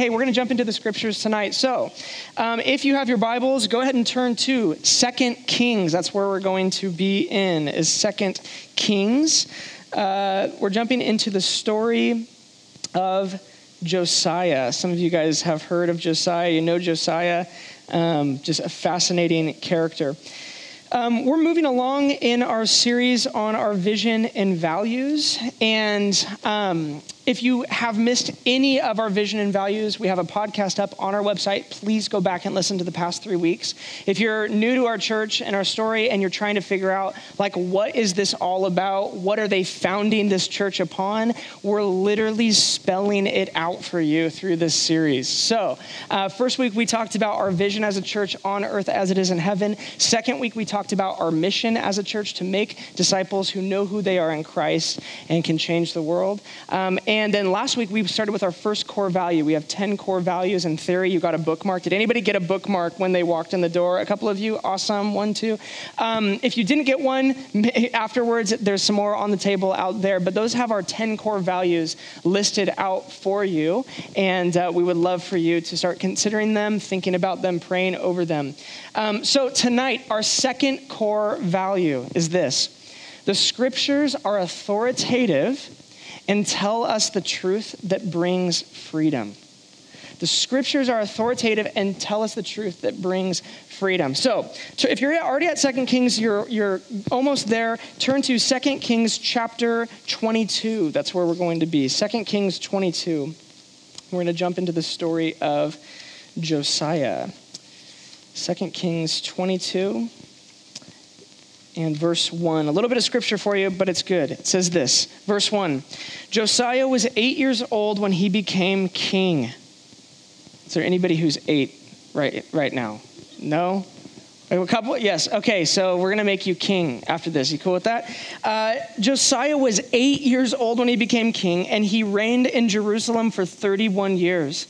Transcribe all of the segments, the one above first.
hey, we're going to jump into the scriptures tonight. So, um, if you have your Bibles, go ahead and turn to Second Kings. That's where we're going to be in, is Second Kings. Uh, we're jumping into the story of Josiah. Some of you guys have heard of Josiah. You know Josiah, um, just a fascinating character. Um, we're moving along in our series on our vision and values. And um, if you have missed any of our vision and values, we have a podcast up on our website. Please go back and listen to the past three weeks. If you're new to our church and our story and you're trying to figure out, like, what is this all about? What are they founding this church upon? We're literally spelling it out for you through this series. So, uh, first week we talked about our vision as a church on earth as it is in heaven. Second week we talked about our mission as a church to make disciples who know who they are in Christ and can change the world. Um, and and then last week we started with our first core value. We have 10 core values. In theory, you got a bookmark. Did anybody get a bookmark when they walked in the door? A couple of you? Awesome. One, two. Um, if you didn't get one, afterwards, there's some more on the table out there. But those have our 10 core values listed out for you. And uh, we would love for you to start considering them, thinking about them, praying over them. Um, so tonight, our second core value is this the scriptures are authoritative and tell us the truth that brings freedom. The scriptures are authoritative and tell us the truth that brings freedom. So, if you're already at 2 Kings, you're, you're almost there. Turn to 2 Kings chapter 22. That's where we're going to be. 2 Kings 22. We're going to jump into the story of Josiah. 2 Kings 22 and verse 1. A little bit of scripture for you, but it's good. It says this Verse 1 Josiah was eight years old when he became king. Is there anybody who's eight right, right now? No? A couple? Yes. Okay, so we're going to make you king after this. You cool with that? Uh, Josiah was eight years old when he became king, and he reigned in Jerusalem for 31 years.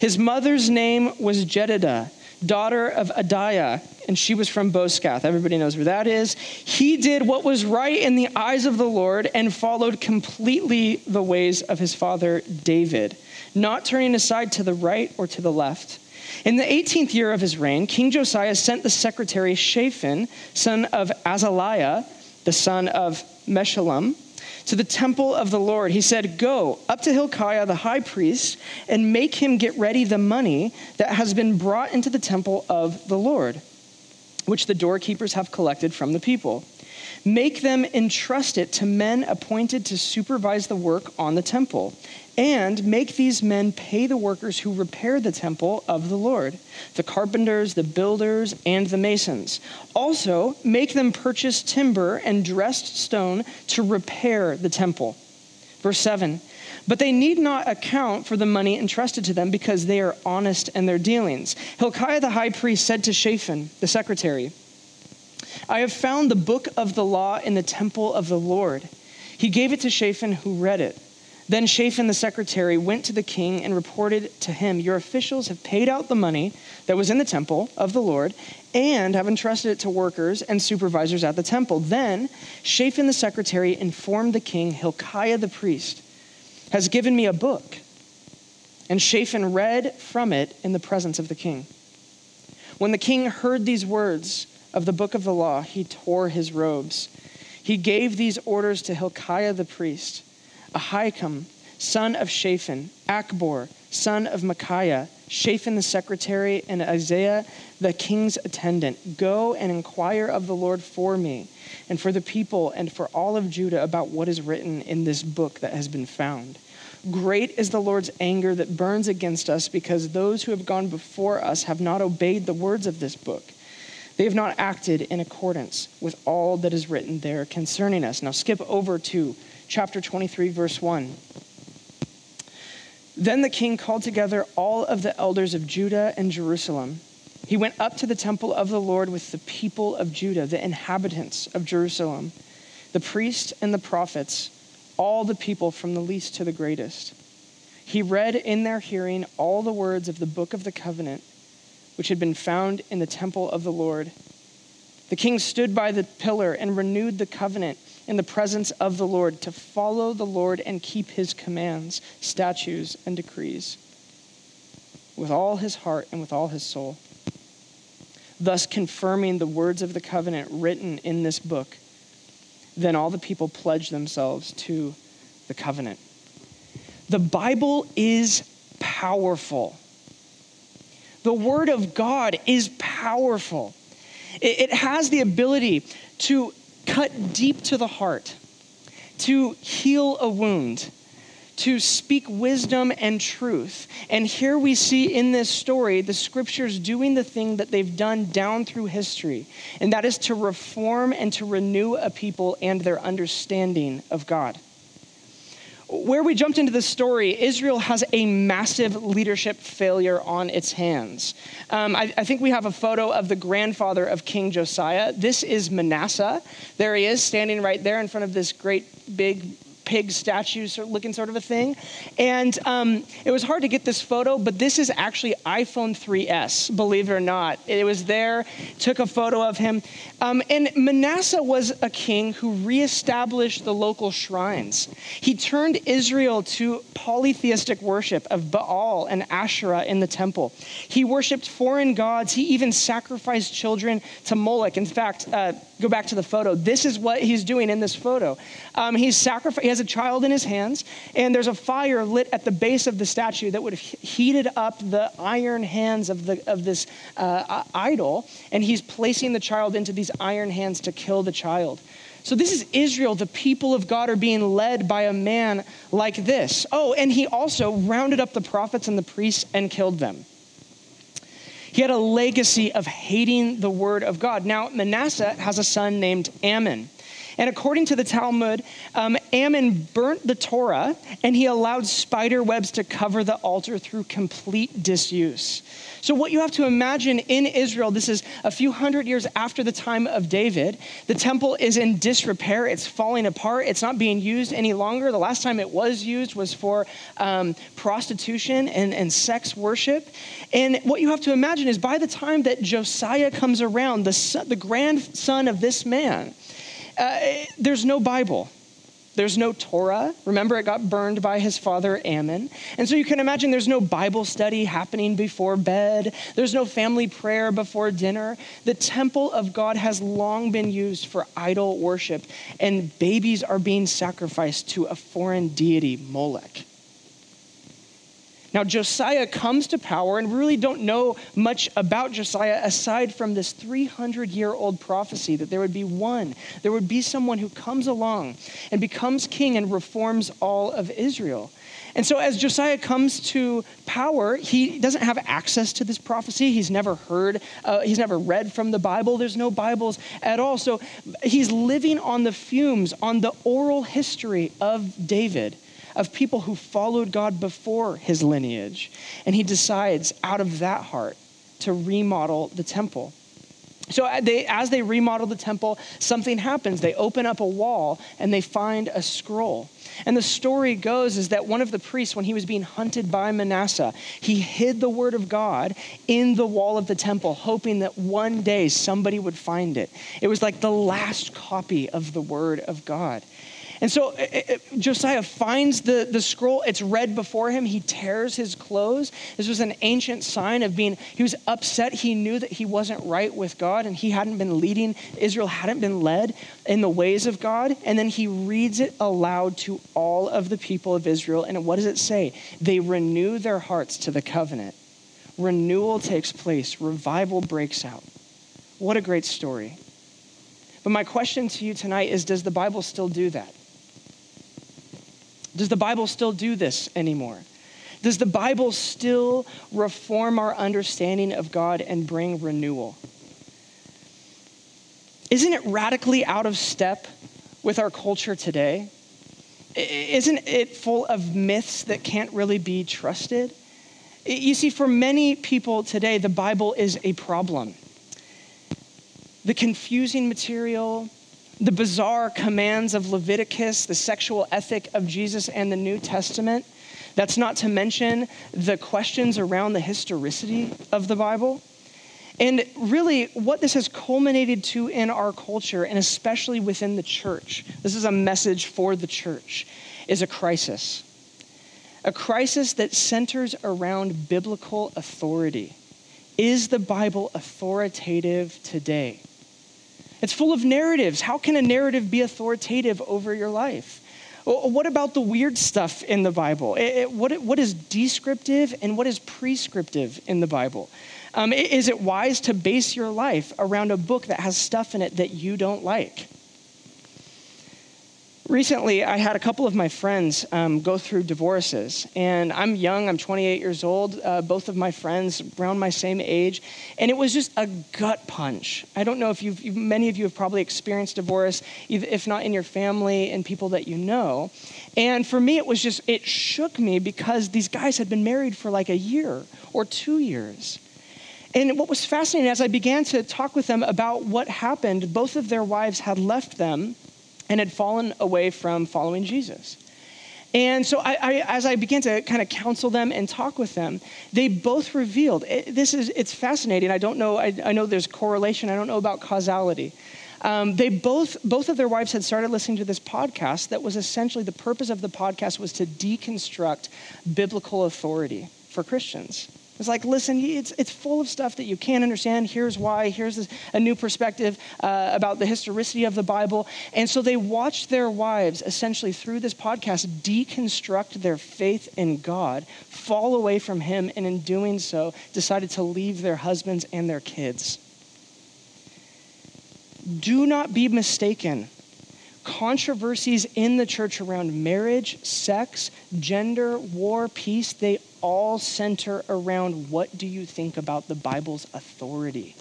His mother's name was Jedidah daughter of Adaiah, and she was from Bozkath. Everybody knows where that is. He did what was right in the eyes of the Lord and followed completely the ways of his father David, not turning aside to the right or to the left. In the 18th year of his reign, King Josiah sent the secretary Shaphan, son of Azaliah, the son of Meshullam, to the temple of the Lord. He said, Go up to Hilkiah the high priest and make him get ready the money that has been brought into the temple of the Lord, which the doorkeepers have collected from the people. Make them entrust it to men appointed to supervise the work on the temple and make these men pay the workers who repair the temple of the Lord, the carpenters, the builders, and the masons. Also, make them purchase timber and dressed stone to repair the temple. Verse 7 But they need not account for the money entrusted to them because they are honest in their dealings. Hilkiah the high priest said to Shaphan, the secretary, I have found the book of the law in the temple of the Lord. He gave it to Shaphan, who read it. Then Shaphan the secretary went to the king and reported to him, Your officials have paid out the money that was in the temple of the Lord and have entrusted it to workers and supervisors at the temple. Then Shaphan the secretary informed the king, Hilkiah the priest has given me a book. And Shaphan read from it in the presence of the king. When the king heard these words of the book of the law, he tore his robes. He gave these orders to Hilkiah the priest Ahikam, son of Shaphan, Achbor, son of Micaiah, Shaphan the secretary, and Isaiah the king's attendant. Go and inquire of the Lord for me and for the people and for all of Judah about what is written in this book that has been found. Great is the Lord's anger that burns against us because those who have gone before us have not obeyed the words of this book. They have not acted in accordance with all that is written there concerning us. Now, skip over to chapter 23, verse 1. Then the king called together all of the elders of Judah and Jerusalem. He went up to the temple of the Lord with the people of Judah, the inhabitants of Jerusalem, the priests and the prophets, all the people from the least to the greatest. He read in their hearing all the words of the book of the covenant, which had been found in the temple of the Lord. The king stood by the pillar and renewed the covenant in the presence of the Lord to follow the Lord and keep his commands, statutes, and decrees. with all his heart and with all his soul, thus confirming the words of the covenant written in this book. Then all the people pledged themselves to the covenant. The Bible is powerful. The Word of God is powerful. It, has the ability to cut deep to the heart, to heal a wound, to speak wisdom and truth. And here we see in this story the scriptures doing the thing that they've done down through history, and that is to reform and to renew a people and their understanding of God. Where we jumped into the story, Israel has a massive leadership failure on its hands. Um, I, I, think we have a photo of the grandfather of King Josiah. This is Manasseh. There he is, standing right there in front of this great big pig statue looking sort of a thing. And um, it was hard to get this photo, but this is actually iPhone 3S, believe it or not. It was there, took a photo of him. Um, and Manasseh was a king who reestablished the local shrines. He turned Israel to polytheistic worship of Baal and Asherah in the temple. He worshiped foreign gods. He even sacrificed children to Moloch. In fact, uh, go back to the photo. This is what he's doing in this photo. Um, he's sacrificing has a child in his hands, and there's a fire lit at the base of the statue that would have heated up the iron hands of, the, of this uh, idol, and he's placing the child into these iron hands to kill the child. So, this is Israel. The people of God are being led by a man like this. Oh, and he also rounded up the prophets and the priests and killed them. He had a legacy of hating the word of God. Now, Manasseh has a son named Amon. And according to the Talmud, um, Amon burnt the Torah and he allowed spider webs to cover the altar through complete disuse. So, what you have to imagine in Israel, this is a few hundred years after the time of David. The temple is in disrepair, it's falling apart, it's not being used any longer. The last time it was used was for um, prostitution and, and sex worship. And what you have to imagine is by the time that Josiah comes around, the, son, the grandson of this man, uh, there's no Bible. There's no Torah. Remember, it got burned by his father Amon. And so you can imagine there's no Bible study happening before bed. There's no family prayer before dinner. The temple of God has long been used for idol worship, and babies are being sacrificed to a foreign deity, Molech. Now, Josiah comes to power, and we really don't know much about Josiah aside from this 300 year old prophecy that there would be one, there would be someone who comes along and becomes king and reforms all of Israel. And so, as Josiah comes to power, he doesn't have access to this prophecy. He's never heard, uh, he's never read from the Bible. There's no Bibles at all. So, he's living on the fumes, on the oral history of David of people who followed God before his lineage. And he decides out of that heart to remodel the temple. So uh, they, as they remodel the temple, something happens. They open up a wall and they find a scroll. And the story goes is that one of the priests, when he was being hunted by Manasseh, he hid the word of God in the wall of the temple, hoping that one day somebody would find it. It was like the last copy of the word of God. And so it, uh, it, uh, Josiah finds the, the scroll. It's read before him. He tears his clothes. This was an ancient sign of being, he was upset. He knew that he wasn't right with God and he hadn't been leading, Israel hadn't been led in the ways of God. And then he reads it aloud to all of the people of Israel. And what does it say? They renew their hearts to the covenant. Renewal takes place, revival breaks out. What a great story. But my question to you tonight is Does the Bible still do that? Does the Bible still do this anymore? Does the Bible still reform our understanding of God and bring renewal? Isn't it radically out of step with our culture today? Isn't it full of myths that can't really be trusted? You see, for many people today, the Bible is a problem. The confusing material, the bizarre commands of Leviticus, the sexual ethic of Jesus and the New Testament. That's not to mention the questions around the historicity of the Bible. And really, what this has culminated to in our culture, and especially within the church, this is a message for the church, is a crisis. a crisis that centers around biblical authority. Is the Bible authoritative today? It's full of narratives. How can a narrative be authoritative over your life? What about the weird stuff in the Bible? what is descriptive and what is prescriptive in the Bible? Um, is it wise to base your life around a book that has stuff in it that you don't like? Recently, I had a couple of my friends um, go through divorces, and I'm young, I'm 28 years old, uh, both of my friends around my same age, and it was just a gut punch. I don't know if you've, many of you have probably experienced divorce, if not in your family and people that you know. And for me, it was just, it shook me because these guys had been married for like a year or two years. And what was fascinating as I began to talk with them about what happened, both of their wives had left them and had fallen away from following Jesus. And so, I, I, as I began to kind of counsel them and talk with them, they both revealed it, this is it's fascinating. I don't know. I, I, know there's correlation. I don't know about causality. Um, they both both of their wives had started listening to this podcast. That was essentially the purpose of the podcast was to deconstruct biblical authority for Christians. It's like, listen, it's, it's full of stuff that you can't understand. Here's why. Here's this, a new perspective uh, about the historicity of the Bible. And so they watched their wives essentially through this podcast deconstruct their faith in God, fall away from Him, and in doing so, decided to leave their husbands and their kids. Do not be mistaken controversies in the church around marriage, sex, gender, war, peace, they all center around what do you think about the Bible's authority?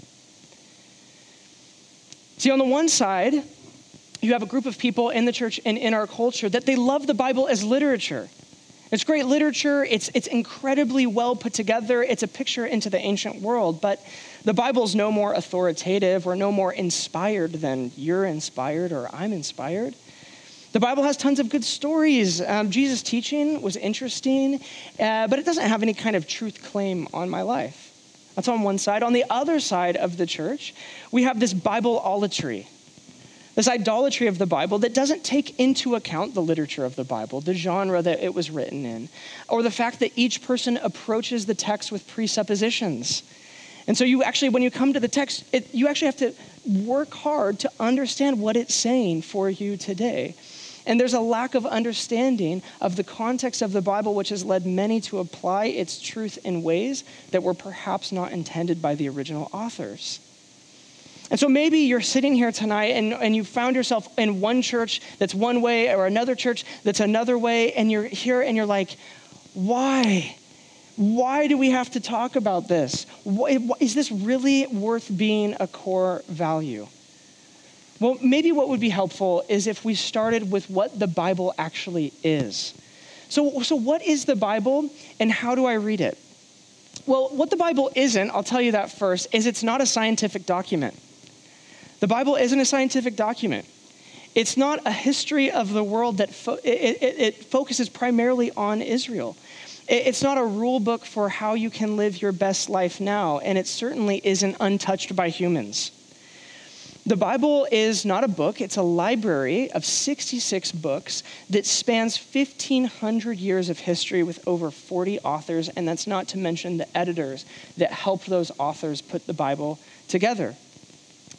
See, on the one side, you have a group of people in the church and in our culture that they love the Bible as literature. It's great literature, it's, it's incredibly well put together, it's a picture into the ancient world, but the Bible's no more authoritative or no more inspired than you're inspired or I'm inspired. The Bible has tons of good stories. Um, Jesus' teaching was interesting, uh, but it doesn't have any kind of truth claim on my life. That's on one side. On the other side of the church, we have this Bibleolatry, this idolatry of the Bible that doesn't take into account the literature of the Bible, the genre that it was written in, or the fact that each person approaches the text with presuppositions. And so you actually, when you come to the text, it, you actually have to work hard to understand what it's saying for you today. And there's a lack of understanding of the context of the Bible, which has led many to apply its truth in ways that were perhaps not intended by the original authors. And so maybe you're sitting here tonight and, and you found yourself in one church that's one way or another church that's another way, and you're here and you're like, why? Why do we have to talk about this? Is this really worth being a core value? Well, maybe what would be helpful is if we started with what the Bible actually is. So, so what is the Bible and how do I read it? Well, what the Bible isn't, I'll tell you that first, is it's not a scientific document. The Bible isn't a scientific document. It's not a history of the world that fo- it, it, it focuses primarily on Israel. It's not a rule book for how you can live your best life now, and it certainly isn't untouched by humans. The Bible is not a book, it's a library of 66 books that spans 1,500 years of history with over 40 authors, and that's not to mention the editors that helped those authors put the Bible together.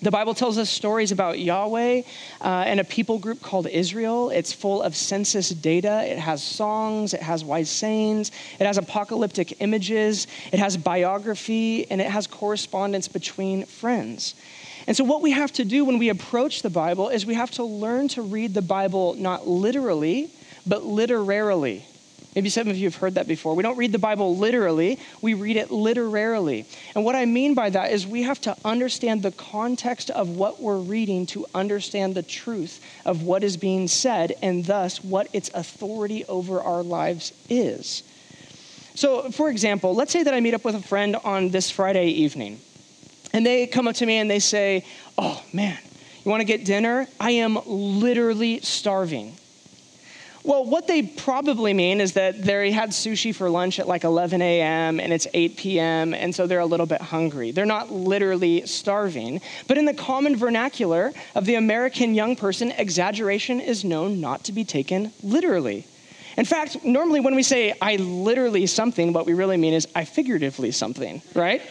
The Bible tells us stories about Yahweh uh, and a people group called Israel. It's full of census data. It has songs, it has wise sayings, it has apocalyptic images, it has biography, and it has correspondence between friends. And so, what we have to do when we approach the Bible is we have to learn to read the Bible not literally, but literarily. Maybe some of you have heard that before. We don't read the Bible literally, we read it literarily. And what I mean by that is we have to understand the context of what we're reading to understand the truth of what is being said and thus what its authority over our lives is. So, for example, let's say that I meet up with a friend on this Friday evening, and they come up to me and they say, Oh man, you want to get dinner? I am literally starving. Well, what they probably mean is that they had sushi for lunch at like 11 a.m. and it's 8 p.m., and so they're a little bit hungry. They're not literally starving. But in the common vernacular of the American young person, exaggeration is known not to be taken literally. In fact, normally when we say I literally something, what we really mean is I figuratively something, right?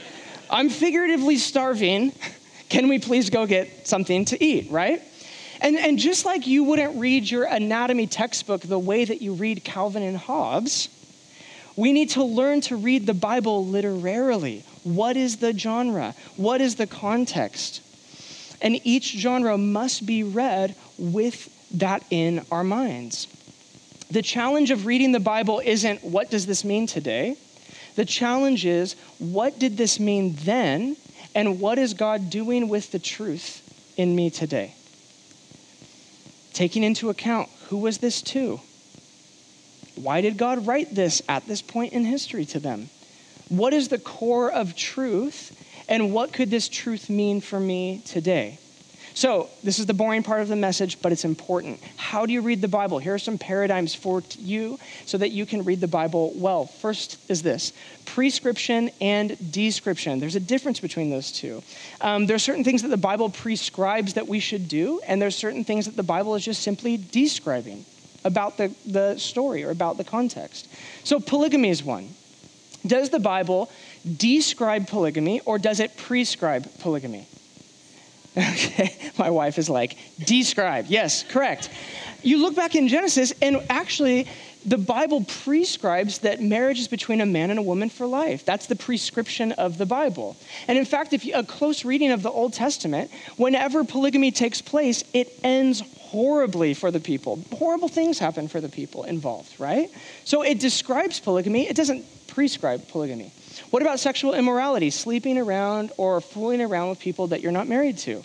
I'm figuratively starving. Can we please go get something to eat, right? And, and just like you wouldn't read your anatomy textbook the way that you read Calvin and Hobbes, we need to learn to read the Bible literarily. What is the genre? What is the context? And each genre must be read with that in our minds. The challenge of reading the Bible isn't what does this mean today? The challenge is what did this mean then? And what is God doing with the truth in me today? Taking into account who was this to? Why did God write this at this point in history to them? What is the core of truth? And what could this truth mean for me today? So, this is the boring part of the message, but it's important. How do you read the Bible? Here are some paradigms for you so that you can read the Bible well. First is this prescription and description. There's a difference between those two. Um, there are certain things that the Bible prescribes that we should do, and there's certain things that the Bible is just simply describing about the, the story or about the context. So, polygamy is one. Does the Bible describe polygamy or does it prescribe polygamy? Okay, my wife is like, describe. Yes, correct. You look back in Genesis, and actually, the Bible prescribes that marriage is between a man and a woman for life. That's the prescription of the Bible. And in fact, if you, a close reading of the Old Testament, whenever polygamy takes place, it ends horribly for the people. Horrible things happen for the people involved, right? So it describes polygamy, it doesn't prescribe polygamy. What about sexual immorality, sleeping around or fooling around with people that you're not married to?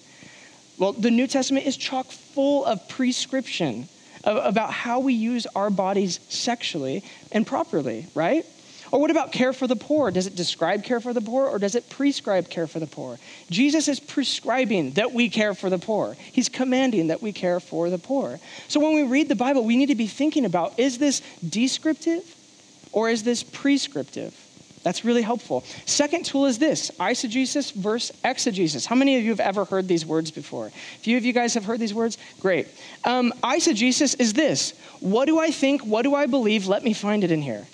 Well, the New Testament is chock full of prescription about how we use our bodies sexually and properly, right? Or what about care for the poor? Does it describe care for the poor or does it prescribe care for the poor? Jesus is prescribing that we care for the poor. He's commanding that we care for the poor. So when we read the Bible, we need to be thinking about is this descriptive or is this prescriptive? That's really helpful. Second tool is this eisegesis versus exegesis. How many of you have ever heard these words before? A few of you guys have heard these words? Great. Um, eisegesis is this what do I think? What do I believe? Let me find it in here.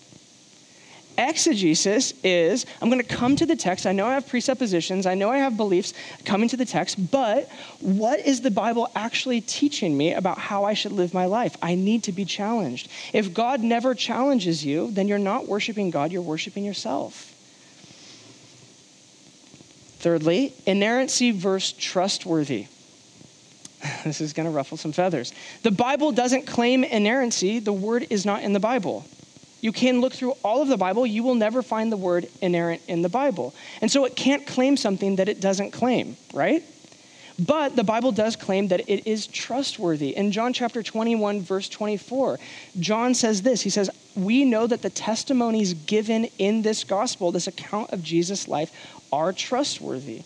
Exegesis is I'm going to come to the text. I know I have presuppositions, I know I have beliefs coming to the text, but what is the Bible actually teaching me about how I should live my life? I need to be challenged. If God never challenges you, then you're not worshiping God, you're worshiping yourself. Thirdly, inerrancy versus trustworthy. This is going to ruffle some feathers. The Bible doesn't claim inerrancy, the word is not in the Bible. You can look through all of the Bible, you will never find the word inerrant in the Bible. And so it can't claim something that it doesn't claim, right? But the Bible does claim that it is trustworthy. In John chapter 21, verse 24, John says this He says, We know that the testimonies given in this gospel, this account of Jesus' life, are trustworthy.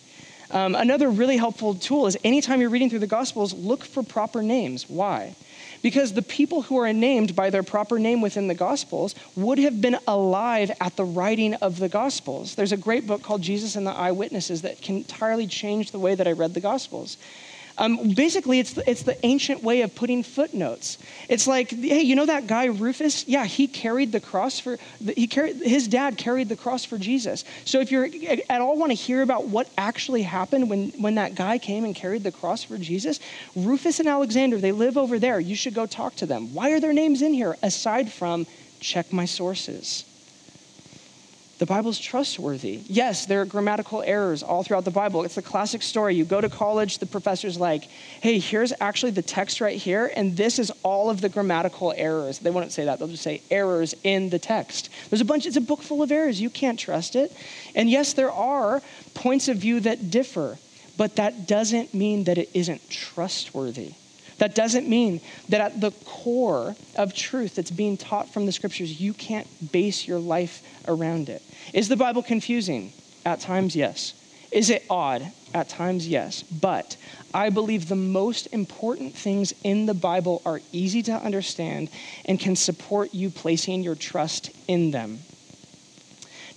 Um, another really helpful tool is anytime you're reading through the gospels, look for proper names. Why? Because the people who are named by their proper name within the Gospels would have been alive at the writing of the Gospels. There's a great book called Jesus and the Eyewitnesses that can entirely change the way that I read the Gospels. Um, basically, it's the, it's the ancient way of putting footnotes. It's like, hey, you know that guy Rufus? Yeah, he carried the cross for, he carried, his dad carried the cross for Jesus. So if you're at all want to hear about what actually happened when, when that guy came and carried the cross for Jesus, Rufus and Alexander, they live over there. You should go talk to them. Why are their names in here aside from check my sources? The Bible's trustworthy. Yes, there are grammatical errors all throughout the Bible. It's the classic story. You go to college, the professor's like, hey, here's actually the text right here, and this is all of the grammatical errors. They wouldn't say that, they'll just say errors in the text. There's a bunch, it's a book full of errors. You can't trust it. And yes, there are points of view that differ, but that doesn't mean that it isn't trustworthy. That doesn't mean that at the core of truth that's being taught from the scriptures, you can't base your life around it. Is the Bible confusing? At times, yes. Is it odd? At times, yes. But I believe the most important things in the Bible are easy to understand and can support you placing your trust in them.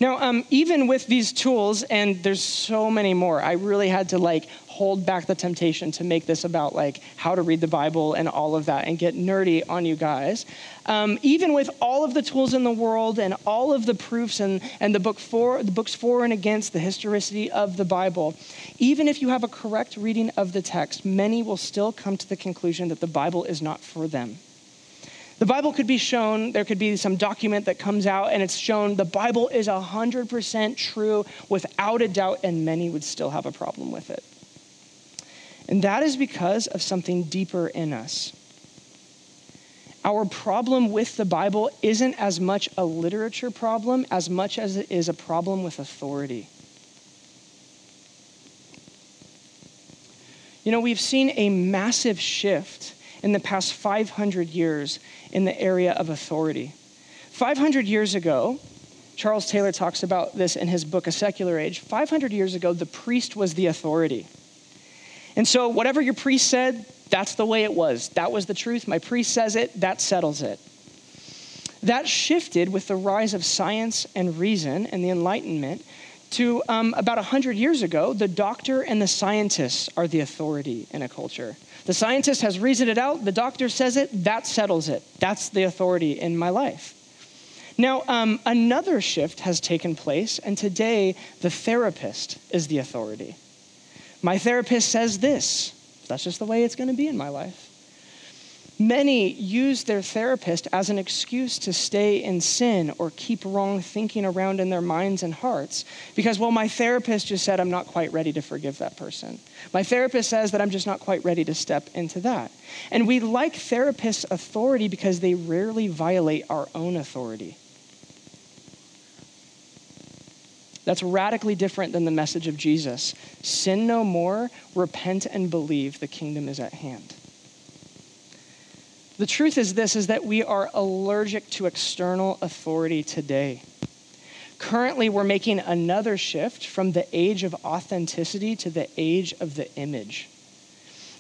Now, um, even with these tools, and there's so many more, I really had to like hold back the temptation to make this about like how to read the Bible and all of that and get nerdy on you guys. um, even with all of the tools in the world and all of the proofs and, and the, book for, the books for and against the historicity of the Bible, even if you have a correct reading of the text, many will still come to the conclusion that the Bible is not for them. The Bible could be shown, there could be some document that comes out and it's shown the Bible is 100% true without a doubt, and many would still have a problem with it. And that is because of something deeper in us. Our problem with the Bible isn't as much a literature problem as much as it is a problem with authority. You know, we've seen a massive shift in the past 500 years in the area of authority. 500 years ago, Charles Taylor talks about this in his book, A Secular Age. 500 years ago, the priest was the authority. And so, whatever your priest said, that's the way it was. That was the truth. My priest says it, that settles it. That shifted with the rise of science and reason and the Enlightenment to um, about 100 years ago, the doctor and the scientist are the authority in a culture. The scientist has reasoned it out, the doctor says it, that settles it. That's the authority in my life. Now, um, another shift has taken place, and today the therapist is the authority. My therapist says this. That's just the way it's going to be in my life. Many use their therapist as an excuse to stay in sin or keep wrong thinking around in their minds and hearts because, well, my therapist just said I'm not quite ready to forgive that person. My therapist says that I'm just not quite ready to step into that. And we like therapists' authority because they rarely violate our own authority. That's radically different than the message of Jesus. Sin no more, repent and believe, the kingdom is at hand. The truth is this is that we are allergic to external authority today. Currently, we're making another shift from the age of authenticity to the age of the image.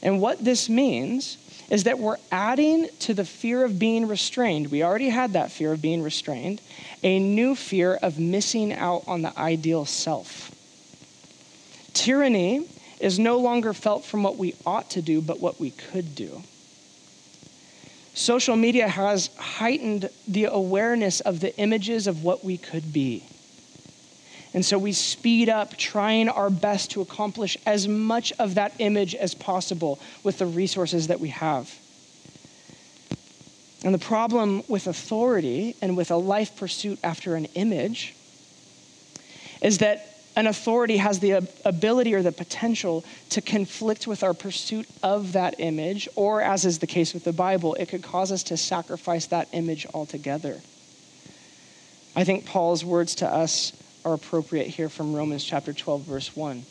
And what this means is that we're adding to the fear of being restrained. We already had that fear of being restrained, a new fear of missing out on the ideal self. Tyranny is no longer felt from what we ought to do, but what we could do. Social media has heightened the awareness of the images of what we could be. And so we speed up trying our best to accomplish as much of that image as possible with the resources that we have. And the problem with authority and with a life pursuit after an image is that an authority has the ability or the potential to conflict with our pursuit of that image, or as is the case with the Bible, it could cause us to sacrifice that image altogether. I think Paul's words to us are appropriate here from Romans chapter 12, verse 1.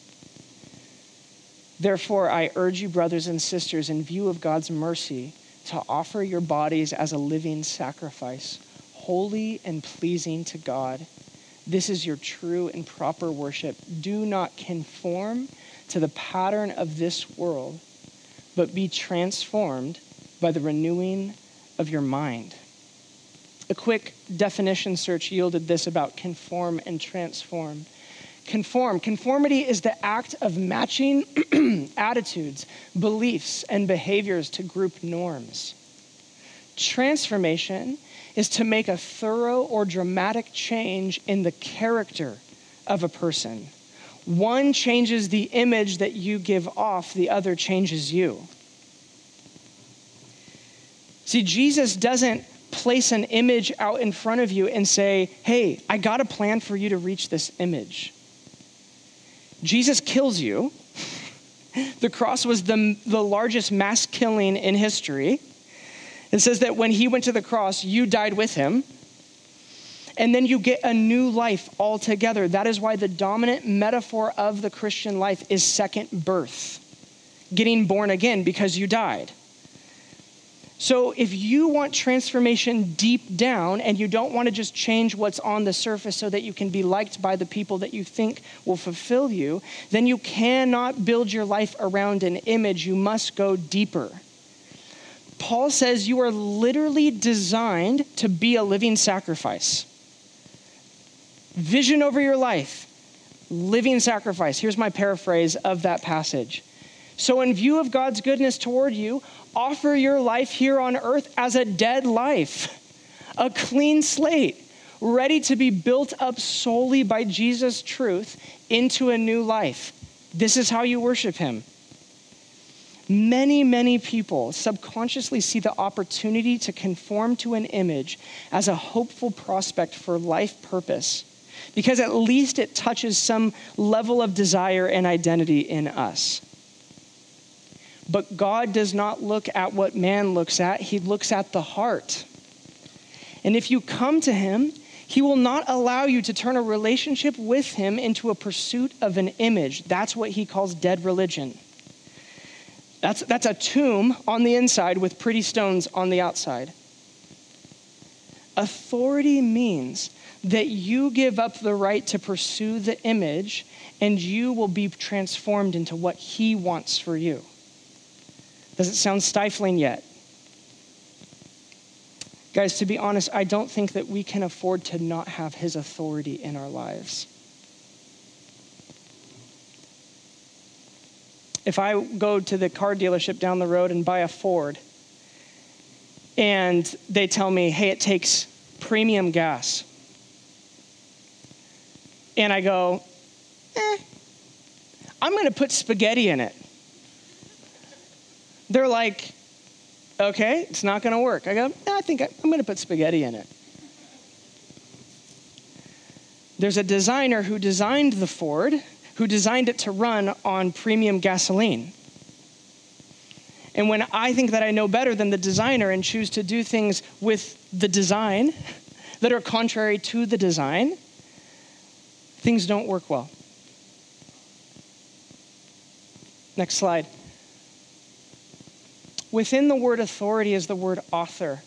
Therefore, I urge you, brothers and sisters, in view of God's mercy, to offer your bodies as a living sacrifice, holy and pleasing to God this is your true and proper worship. Do not conform to the pattern of this world, but be transformed by the renewing of your mind. A quick definition search yielded this about conform and transform. Conform. Conformity is the act of matching attitudes, beliefs, and behaviors to group norms. Transformation is to make a thorough or dramatic change in the character of a person. One changes the image that you give off, the other changes you. See, Jesus doesn't place an image out in front of you and say, hey, I got a plan for you to reach this image. Jesus kills you. the cross was the, the largest mass killing in history. It says that when he went to the cross, you died with him. And then you get a new life altogether. That is why the dominant metaphor of the Christian life is second birth, getting born again because you died. So, if you want transformation deep down and you don't want to just change what's on the surface so that you can be liked by the people that you think will fulfill you, then you cannot build your life around an image. You must go deeper. Paul says you are literally designed to be a living sacrifice. Vision over your life, living sacrifice. Here's my paraphrase of that passage. So, in view of God's goodness toward you, offer your life here on earth as a dead life, a clean slate, ready to be built up solely by Jesus' truth into a new life. This is how you worship Him. Many, many people subconsciously see the opportunity to conform to an image as a hopeful prospect for life purpose because at least it touches some level of desire and identity in us. But God does not look at what man looks at, He looks at the heart. And if you come to Him, He will not allow you to turn a relationship with Him into a pursuit of an image. That's what He calls dead religion. That's, that's a tomb on the inside with pretty stones on the outside. Authority means that you give up the right to pursue the image and you will be transformed into what He wants for you. Does it sound stifling yet? Guys, to be honest, I don't think that we can afford to not have His authority in our lives. If I go to the car dealership down the road and buy a Ford, and they tell me, hey, it takes premium gas and I go, eh, I'm going to put spaghetti in it. They're like, okay, it's not going to work. I go, I think I, I'm going to put spaghetti in it. There's a designer who designed the Ford who designed it to run on premium gasoline. And when I think that I know better than the designer and choose to do things with the design that are contrary to the design, things don't work well. Next slide. Within the word authority is the word author.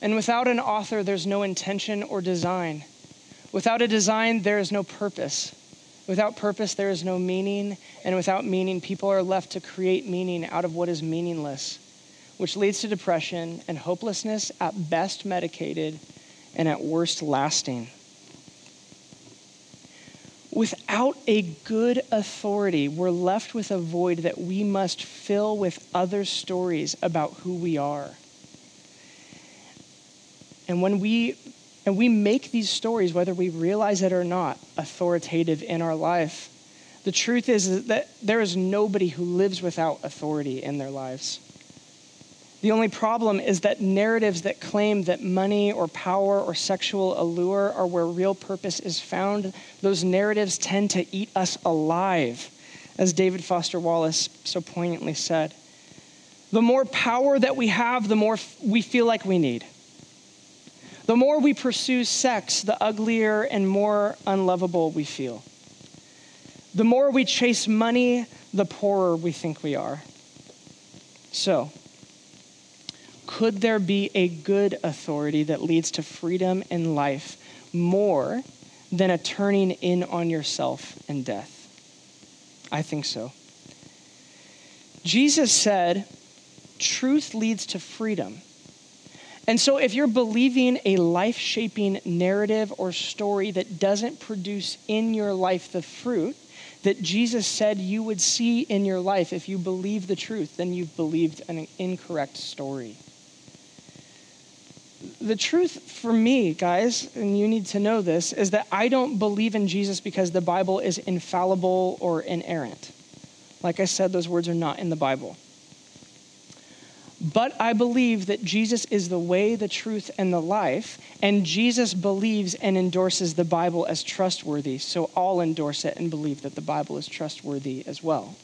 And without an author, there's no intention or design. Without a design, there is no purpose. Without purpose, there is no meaning. And without meaning, people are left to create meaning out of what is meaningless, which leads to depression and hopelessness, at best medicated, and at worst lasting. Without a good authority, we're left with a void that we must fill with other stories about who we are. And when we and we make these stories, whether we realize it or not, authoritative in our life, the truth is that there is nobody who lives without authority in their lives. The only problem is that narratives that claim that money or power or sexual allure are where real purpose is found, those narratives tend to eat us alive, as David Foster Wallace so poignantly said. The more power that we have, the more we feel like we need. The more we pursue sex, the uglier and more unlovable we feel. The more we chase money, the poorer we think we are. So, could there be a good authority that leads to freedom and life more than a turning in on yourself and death? I think so. Jesus said, truth leads to freedom. And so, if you're believing a life shaping narrative or story that doesn't produce in your life the fruit that Jesus said you would see in your life if you believe the truth, then you've believed an incorrect story the truth for me, guys, and you need to know this, is that I don't believe in Jesus because the Bible is infallible or inerrant. Like I said, those words are not in the Bible. But I believe that Jesus is the way, the truth, and the life, and Jesus believes and endorses the Bible as trustworthy, so I'll endorse it and believe that the Bible is trustworthy as well.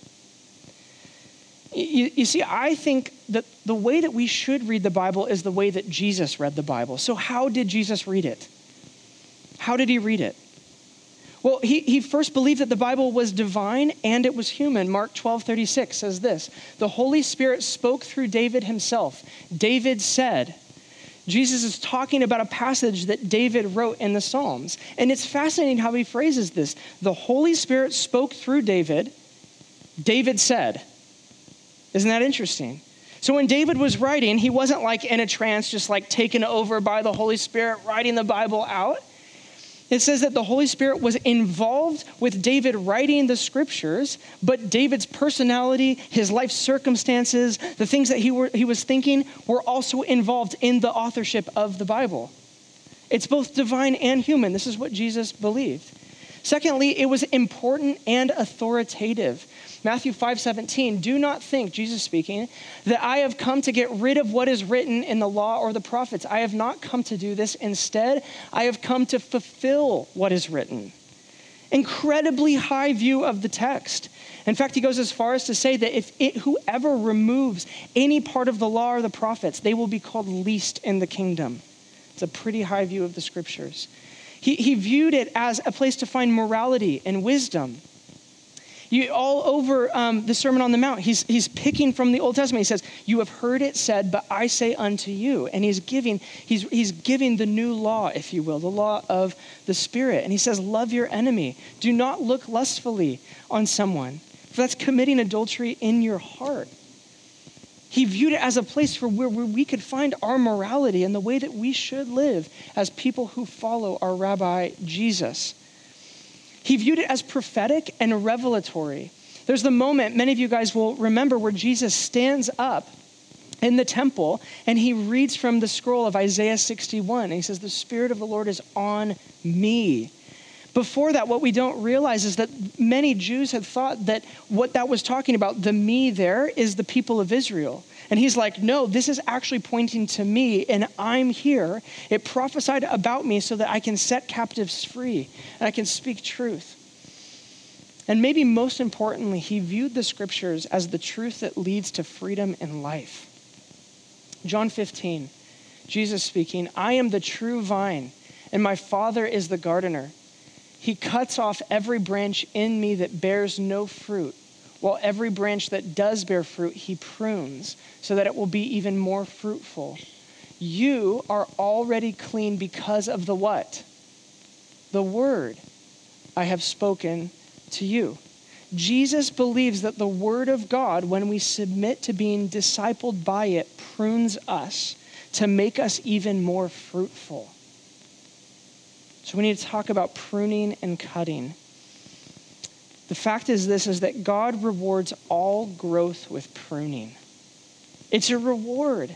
You, you, see, I think that the way that we should read the Bible is the way that Jesus read the Bible. So, how did Jesus read it? How did he read it? Well, he, he first believed that the Bible was divine and it was human. Mark 12 36 says this The Holy Spirit spoke through David himself. David said, Jesus is talking about a passage that David wrote in the Psalms. And it's fascinating how he phrases this. The Holy Spirit spoke through David. David said, isn't that interesting? So when David was writing, he wasn't like in a trance, just like taken over by the Holy Spirit, writing the Bible out. It says that the Holy Spirit was involved with David writing the scriptures, but David's personality, his life circumstances, the things that he, were, he was thinking were also involved in the authorship of the Bible. It's both divine and human. This is what Jesus believed. Secondly, it was important and authoritative. Matthew 5 17, do not think, Jesus speaking, that I have come to get rid of what is written in the law or the prophets. I have not come to do this. Instead, I have come to fulfill what is written. Incredibly high view of the text. In fact, he goes as far as to say that if it, whoever removes any part of the law or the prophets, they will be called least in the kingdom. It's a pretty high view of the scriptures. He, he viewed it as a place to find morality and wisdom. You, all over um, the Sermon on the Mount, he's, he's picking from the Old Testament. He says, You have heard it said, but I say unto you. And he's giving, he's, he's giving the new law, if you will, the law of the Spirit. And he says, Love your enemy. Do not look lustfully on someone, for that's committing adultery in your heart. He viewed it as a place for where, where we could find our morality and the way that we should live as people who follow our rabbi Jesus. He viewed it as prophetic and revelatory. There's the moment, many of you guys will remember, where Jesus stands up in the temple and he reads from the scroll of Isaiah 61. And he says, The Spirit of the Lord is on me. Before that, what we don't realize is that many Jews had thought that what that was talking about, the me there, is the people of Israel. And he's like, no, this is actually pointing to me, and I'm here. It prophesied about me so that I can set captives free and I can speak truth. And maybe most importantly, he viewed the scriptures as the truth that leads to freedom and life. John 15, Jesus speaking, I am the true vine, and my Father is the gardener. He cuts off every branch in me that bears no fruit while every branch that does bear fruit, he prunes so that it will be even more fruitful. You are already clean because of the what? The word I have spoken to you. Jesus believes that the word of God, when we submit to being discipled by it, prunes us to make us even more fruitful. So we need to talk about pruning and cutting. The fact is this is that God rewards all growth with pruning. It's a reward.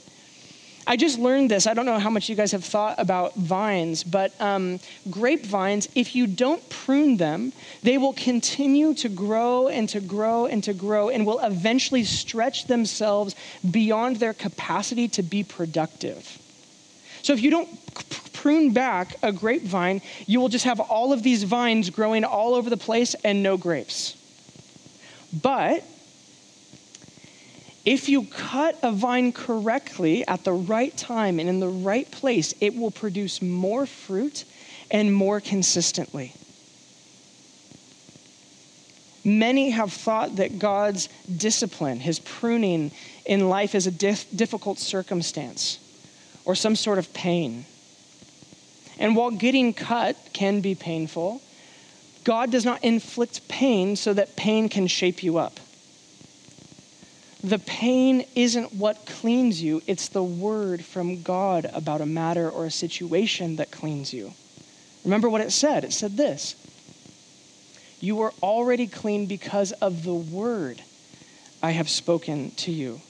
I just learned this. I don't know how much you guys have thought about vines, but um, grapevines, if you don't prune them, they will continue to grow and to grow and to grow and will eventually stretch themselves beyond their capacity to be productive. So if you don't prune back a grapevine, you will just have all of these vines growing all over the place and no grapes. But if you cut a vine correctly at the right time and in the right place, it will produce more fruit and more consistently. Many have thought that God's discipline, his pruning in life, is a dif- difficult circumstance or some sort of pain. And while getting cut can be painful, God does not inflict pain so that pain can shape you up. The pain isn't what cleans you, it's the word from God about a matter or a situation that cleans you. Remember what it said? It said this You are already clean because of the word I have spoken to you.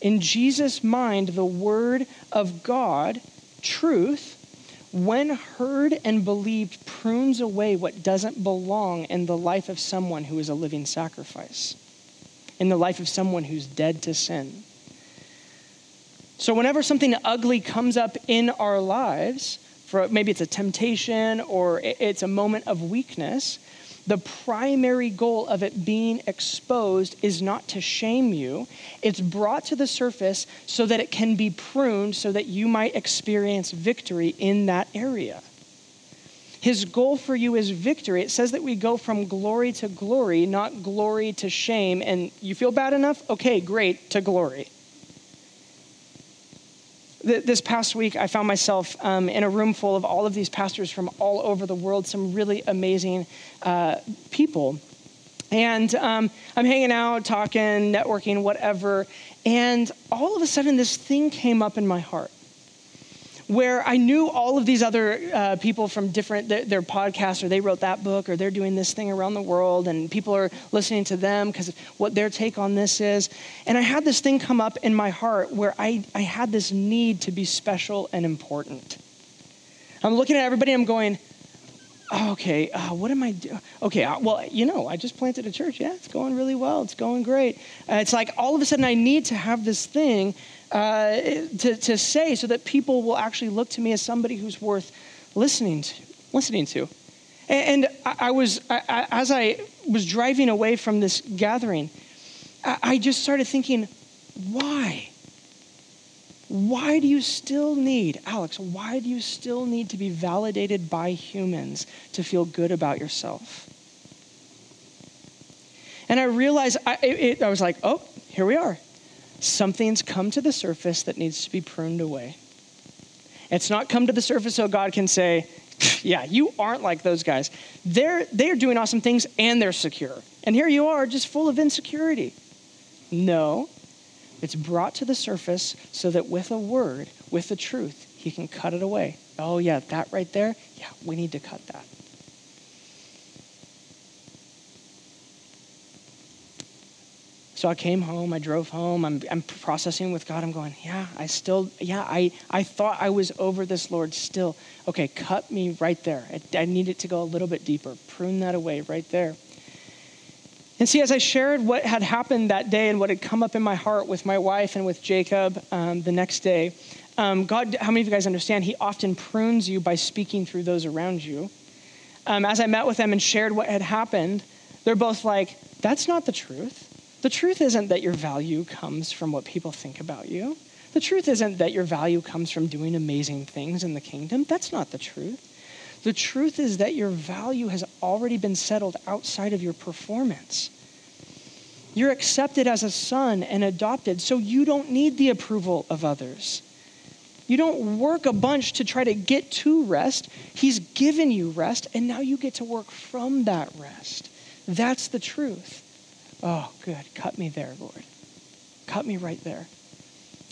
In Jesus' mind, the word of God, truth, when heard and believed, prunes away what doesn't belong in the life of someone who is a living sacrifice, in the life of someone who's dead to sin. So, whenever something ugly comes up in our lives, for maybe it's a temptation or it's a moment of weakness, the primary goal of it being exposed is not to shame you. It's brought to the surface so that it can be pruned so that you might experience victory in that area. His goal for you is victory. It says that we go from glory to glory, not glory to shame. And you feel bad enough? Okay, great, to glory this past week, I found myself um, in a room full of all of these pastors from all over the world, some really amazing uh, people. And um, I'm hanging out, talking, networking, whatever. And all of a sudden, this thing came up in my heart where I knew all of these other uh, people from different their, their, podcasts, or they wrote that book, or they're doing this thing around the world, and people are listening to them because of what their take on this is. And I had this thing come up in my heart where I, I had this need to be special and important. I'm looking at everybody, I'm going, oh, okay, uh, what am I doing? Okay, uh, well, you know, I just planted a church. Yeah, it's going really well. It's going great. Uh, it's like all of a sudden I need to have this thing uh, to, to say so that people will actually look to me as somebody who's worth listening to. Listening to. And, and I, I, was, I, as I was driving away from this gathering, I, I just started thinking, why? Why do you still need, Alex, why do you still need to be validated by humans to feel good about yourself? And I realized, I, it, I was like, oh, here we are. Something's come to the surface that needs to be pruned away. It's not come to the surface so God can say, yeah, you aren't like those guys. They're, they're doing awesome things and they're secure. And here you are, just full of insecurity. No, it's brought to the surface so that with a word, with the truth, he can cut it away. Oh, yeah, that right there, yeah, we need to cut that. So I came home, I drove home, I'm, I'm processing with God. I'm going, yeah, I still, yeah, I, I thought I was over this, Lord, still. Okay, cut me right there. I, I need it to go a little bit deeper. Prune that away right there. And see, as I shared what had happened that day and what had come up in my heart with my wife and with Jacob um, the next day, um, God, how many of you guys understand? He often prunes you by speaking through those around you. Um, as I met with them and shared what had happened, they're both like, that's not the truth. The truth isn't that your value comes from what people think about you. The truth isn't that your value comes from doing amazing things in the kingdom. That's not the truth. The truth is that your value has already been settled outside of your performance. You're accepted as a son and adopted, so you don't need the approval of others. You don't work a bunch to try to get to rest. He's given you rest, and now you get to work from that rest. That's the truth. Oh, good. Cut me there, Lord. Cut me right there.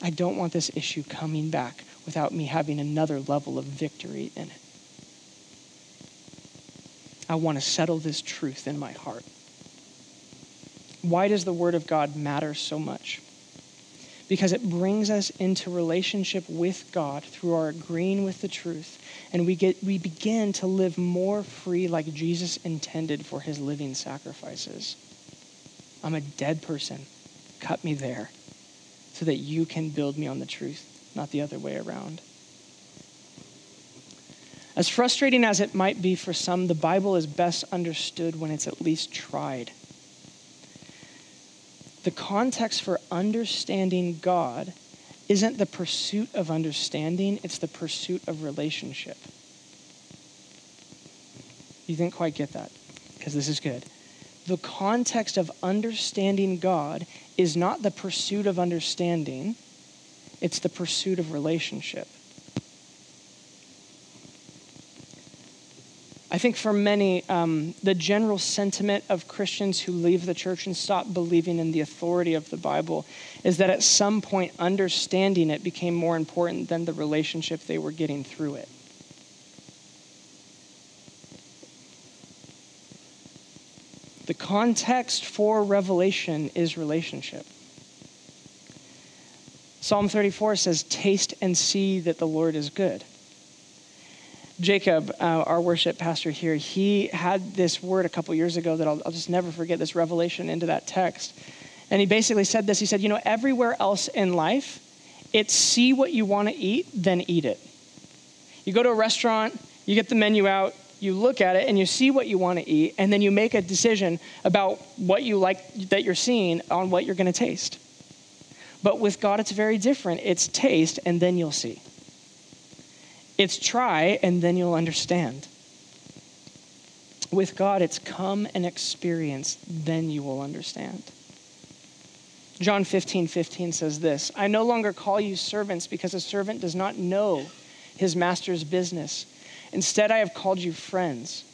I don't want this issue coming back without me having another level of victory in it. I want to settle this truth in my heart. Why does the Word of God matter so much? Because it brings us into relationship with God through our agreeing with the truth, and we, get, we begin to live more free like Jesus intended for his living sacrifices. I'm a dead person. Cut me there so that you can build me on the truth, not the other way around. As frustrating as it might be for some, the Bible is best understood when it's at least tried. The context for understanding God isn't the pursuit of understanding, it's the pursuit of relationship. You didn't quite get that, because this is good. The context of understanding God is not the pursuit of understanding, it's the pursuit of relationship. I think for many, um, the general sentiment of Christians who leave the church and stop believing in the authority of the Bible is that at some point, understanding it became more important than the relationship they were getting through it. The context for revelation is relationship. Psalm 34 says, Taste and see that the Lord is good. Jacob, uh, our worship pastor here, he had this word a couple years ago that I'll, I'll just never forget this revelation into that text. And he basically said this He said, You know, everywhere else in life, it's see what you want to eat, then eat it. You go to a restaurant, you get the menu out, you look at it, and you see what you want to eat, and then you make a decision about what you like that you're seeing on what you're going to taste. But with God, it's very different. It's taste, and then you'll see. It's try and then you'll understand. With God, it's come and experience, then you will understand. John 15, 15 says this I no longer call you servants because a servant does not know his master's business. Instead, I have called you friends.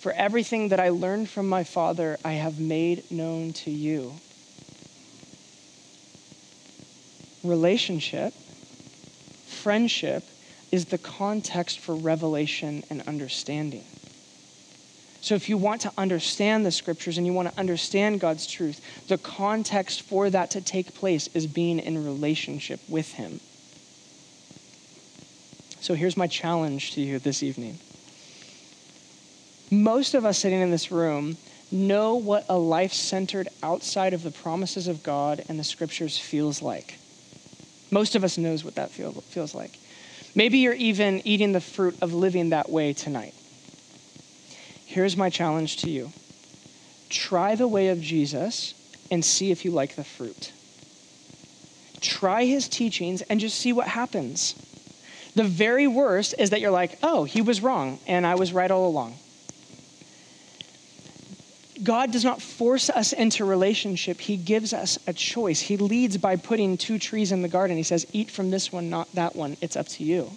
For everything that I learned from my Father, I have made known to you. Relationship, friendship, is the context for revelation and understanding. So, if you want to understand the scriptures and you want to understand God's truth, the context for that to take place is being in relationship with Him. So here's my challenge to you this evening. Most of us sitting in this room know what a life centered outside of the promises of God and the scriptures feels like. Most of us knows what that feel, feels like. Maybe you're even eating the fruit of living that way tonight. Here's my challenge to you. Try the way of Jesus and see if you like the fruit. Try his teachings and just see what happens. The very worst is that you're like, oh, he was wrong and I was right all along. God does not force us into relationship. He gives us a choice. He leads by putting two trees in the garden. He says, Eat from this one, not that one. It's up to you.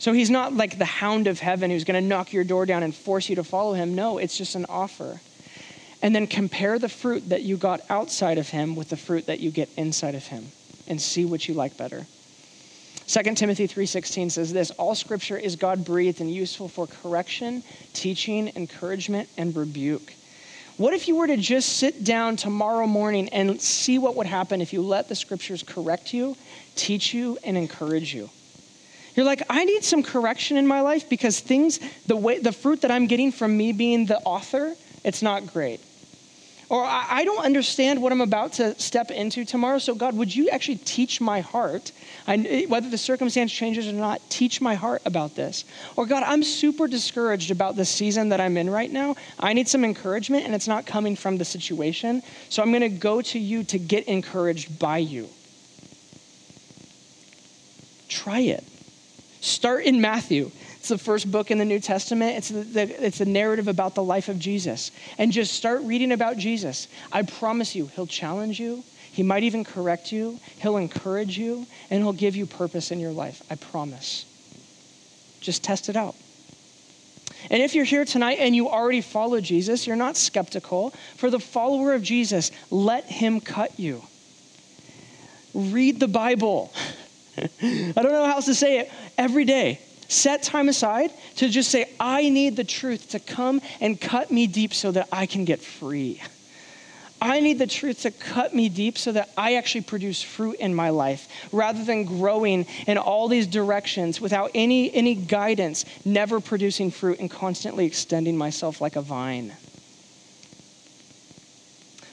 So he's not like the hound of heaven who's going to knock your door down and force you to follow him. No, it's just an offer. And then compare the fruit that you got outside of him with the fruit that you get inside of him and see what you like better. 2 Timothy 3:16 says this, all scripture is God-breathed and useful for correction, teaching, encouragement, and rebuke. What if you were to just sit down tomorrow morning and see what would happen if you let the scriptures correct you, teach you, and encourage you? You're like, I need some correction in my life because things, the way the fruit that I'm getting from me being the author, it's not great. Or I don't understand what I'm about to step into tomorrow. So, God, would you actually teach my heart, I, whether the circumstance changes or not, teach my heart about this? Or, God, I'm super discouraged about the season that I'm in right now. I need some encouragement, and it's not coming from the situation. So, I'm going to go to you to get encouraged by you. Try it. Start in Matthew. It's the first book in the New Testament. It's the, the, it's the narrative about the life of Jesus. And just start reading about Jesus. I promise you, he'll challenge you. He might even correct you. He'll encourage you. And he'll give you purpose in your life. I promise. Just test it out. And if you're here tonight and you already follow Jesus, you're not skeptical. For the follower of Jesus, let him cut you. Read the Bible. I don't know how else to say it. Every day, set time aside to just say, I need the truth to come and cut me deep so that I can get free. I need the truth to cut me deep so that I actually produce fruit in my life rather than growing in all these directions without any, any guidance, never producing fruit and constantly extending myself like a vine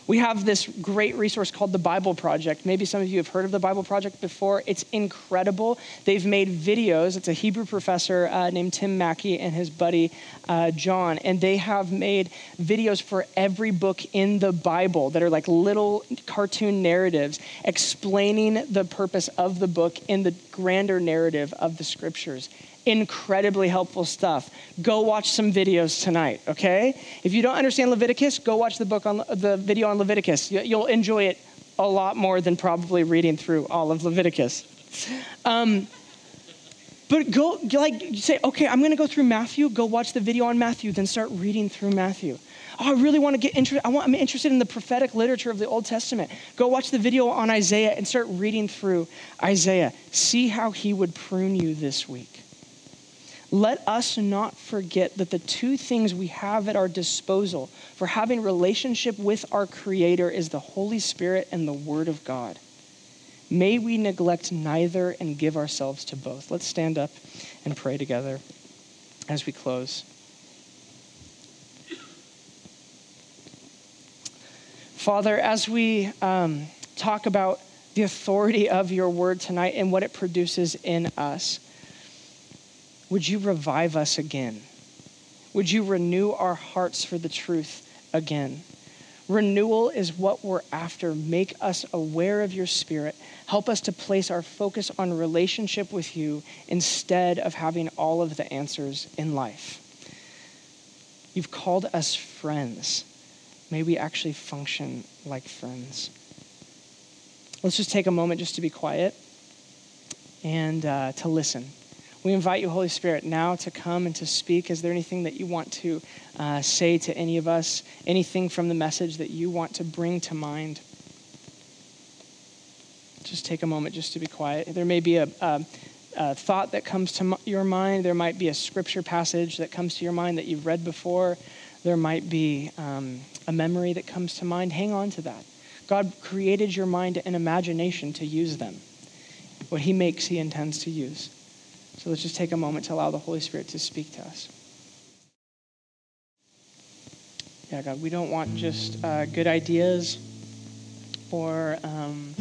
we have this great resource called the Bible Project. Maybe some of you have heard of the Bible Project before. It's incredible. They've made videos. It's a Hebrew professor uh, named Tim Mackie and his buddy uh, John, and they have made videos for every book in the Bible that are like little cartoon narratives explaining the purpose of the book in the grander narrative of the scriptures incredibly helpful stuff. Go watch some videos tonight, okay? If you don't understand Leviticus, go watch the book on the video on Leviticus. You'll enjoy it a lot more than probably reading through all of Leviticus. Um, but go, like, say, okay, I'm going to go through Matthew. Go watch the video on Matthew, then start reading through Matthew. Oh, I really want to get interested. I want, I'm interested in the prophetic literature of the Old Testament. Go watch the video on Isaiah and start reading through Isaiah. See how he would prune you this week let us not forget that the two things we have at our disposal for having relationship with our creator is the holy spirit and the word of god. May we neglect neither and give ourselves to both. Let's stand up and pray together as we close. Father as we um, talk about the authority of your word tonight and what it produces in us would you revive us again? Would you renew our hearts for the truth again? Renewal is what we're after. Make us aware of your spirit. Help us to place our focus on relationship with you instead of having all of the answers in life. You've called us friends. May we actually function like friends. Let's just take a moment just to be quiet and uh, to listen. We invite you, Holy Spirit, now to come and to speak. Is there anything that you want to uh, say to any of us? Anything from the message that you want to bring to mind? Just take a moment just to be quiet. There may be a, a, a thought that comes to your mind. There might be a scripture passage that comes to your mind that you've read before. There might be um, a memory that comes to mind. Hang on to that. God created your mind and imagination to use them. What He makes, He intends to use. So let's just take a moment to allow the Holy Spirit to speak to us. Yeah, God, we don't want just uh, good ideas or um,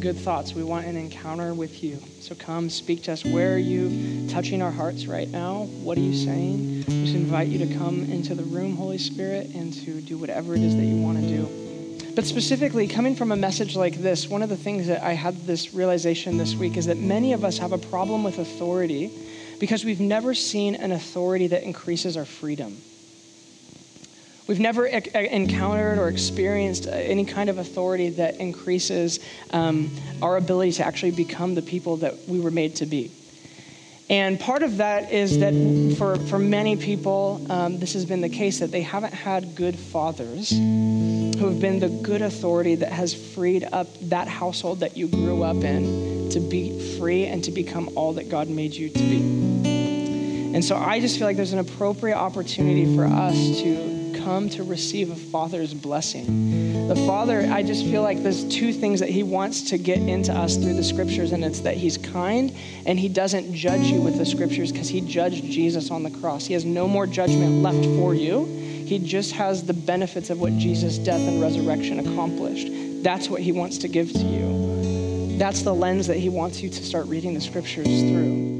good thoughts. We want an encounter with you. So come speak to us. Where are you touching our hearts right now? What are you saying? We just invite you to come into the room, Holy Spirit, and to do whatever it is that you want to do. But specifically, coming from a message like this, one of the things that I had this realization this week is that many of us have a problem with authority because we've never seen an authority that increases our freedom. We've never e- encountered or experienced uh, any kind of authority that increases um, our ability to actually become the people that we were made to be. And part of that is that for, for many people, um, this has been the case that they haven't had good fathers who have been the good authority that has freed up that household that you grew up in to be free and to become all that God made you to be. And so I just feel like there's an appropriate opportunity for us to come to receive a father's blessing. The father, I just feel like there's two things that he wants to get into us through the scriptures, and it's that he's kind and he doesn't judge you with the scriptures because he judged Jesus on the cross. He has no more judgment left for you. He just has the benefits of what Jesus' death and resurrection accomplished. That's what he wants to give to you. That's the lens that he wants you to start reading the scriptures through.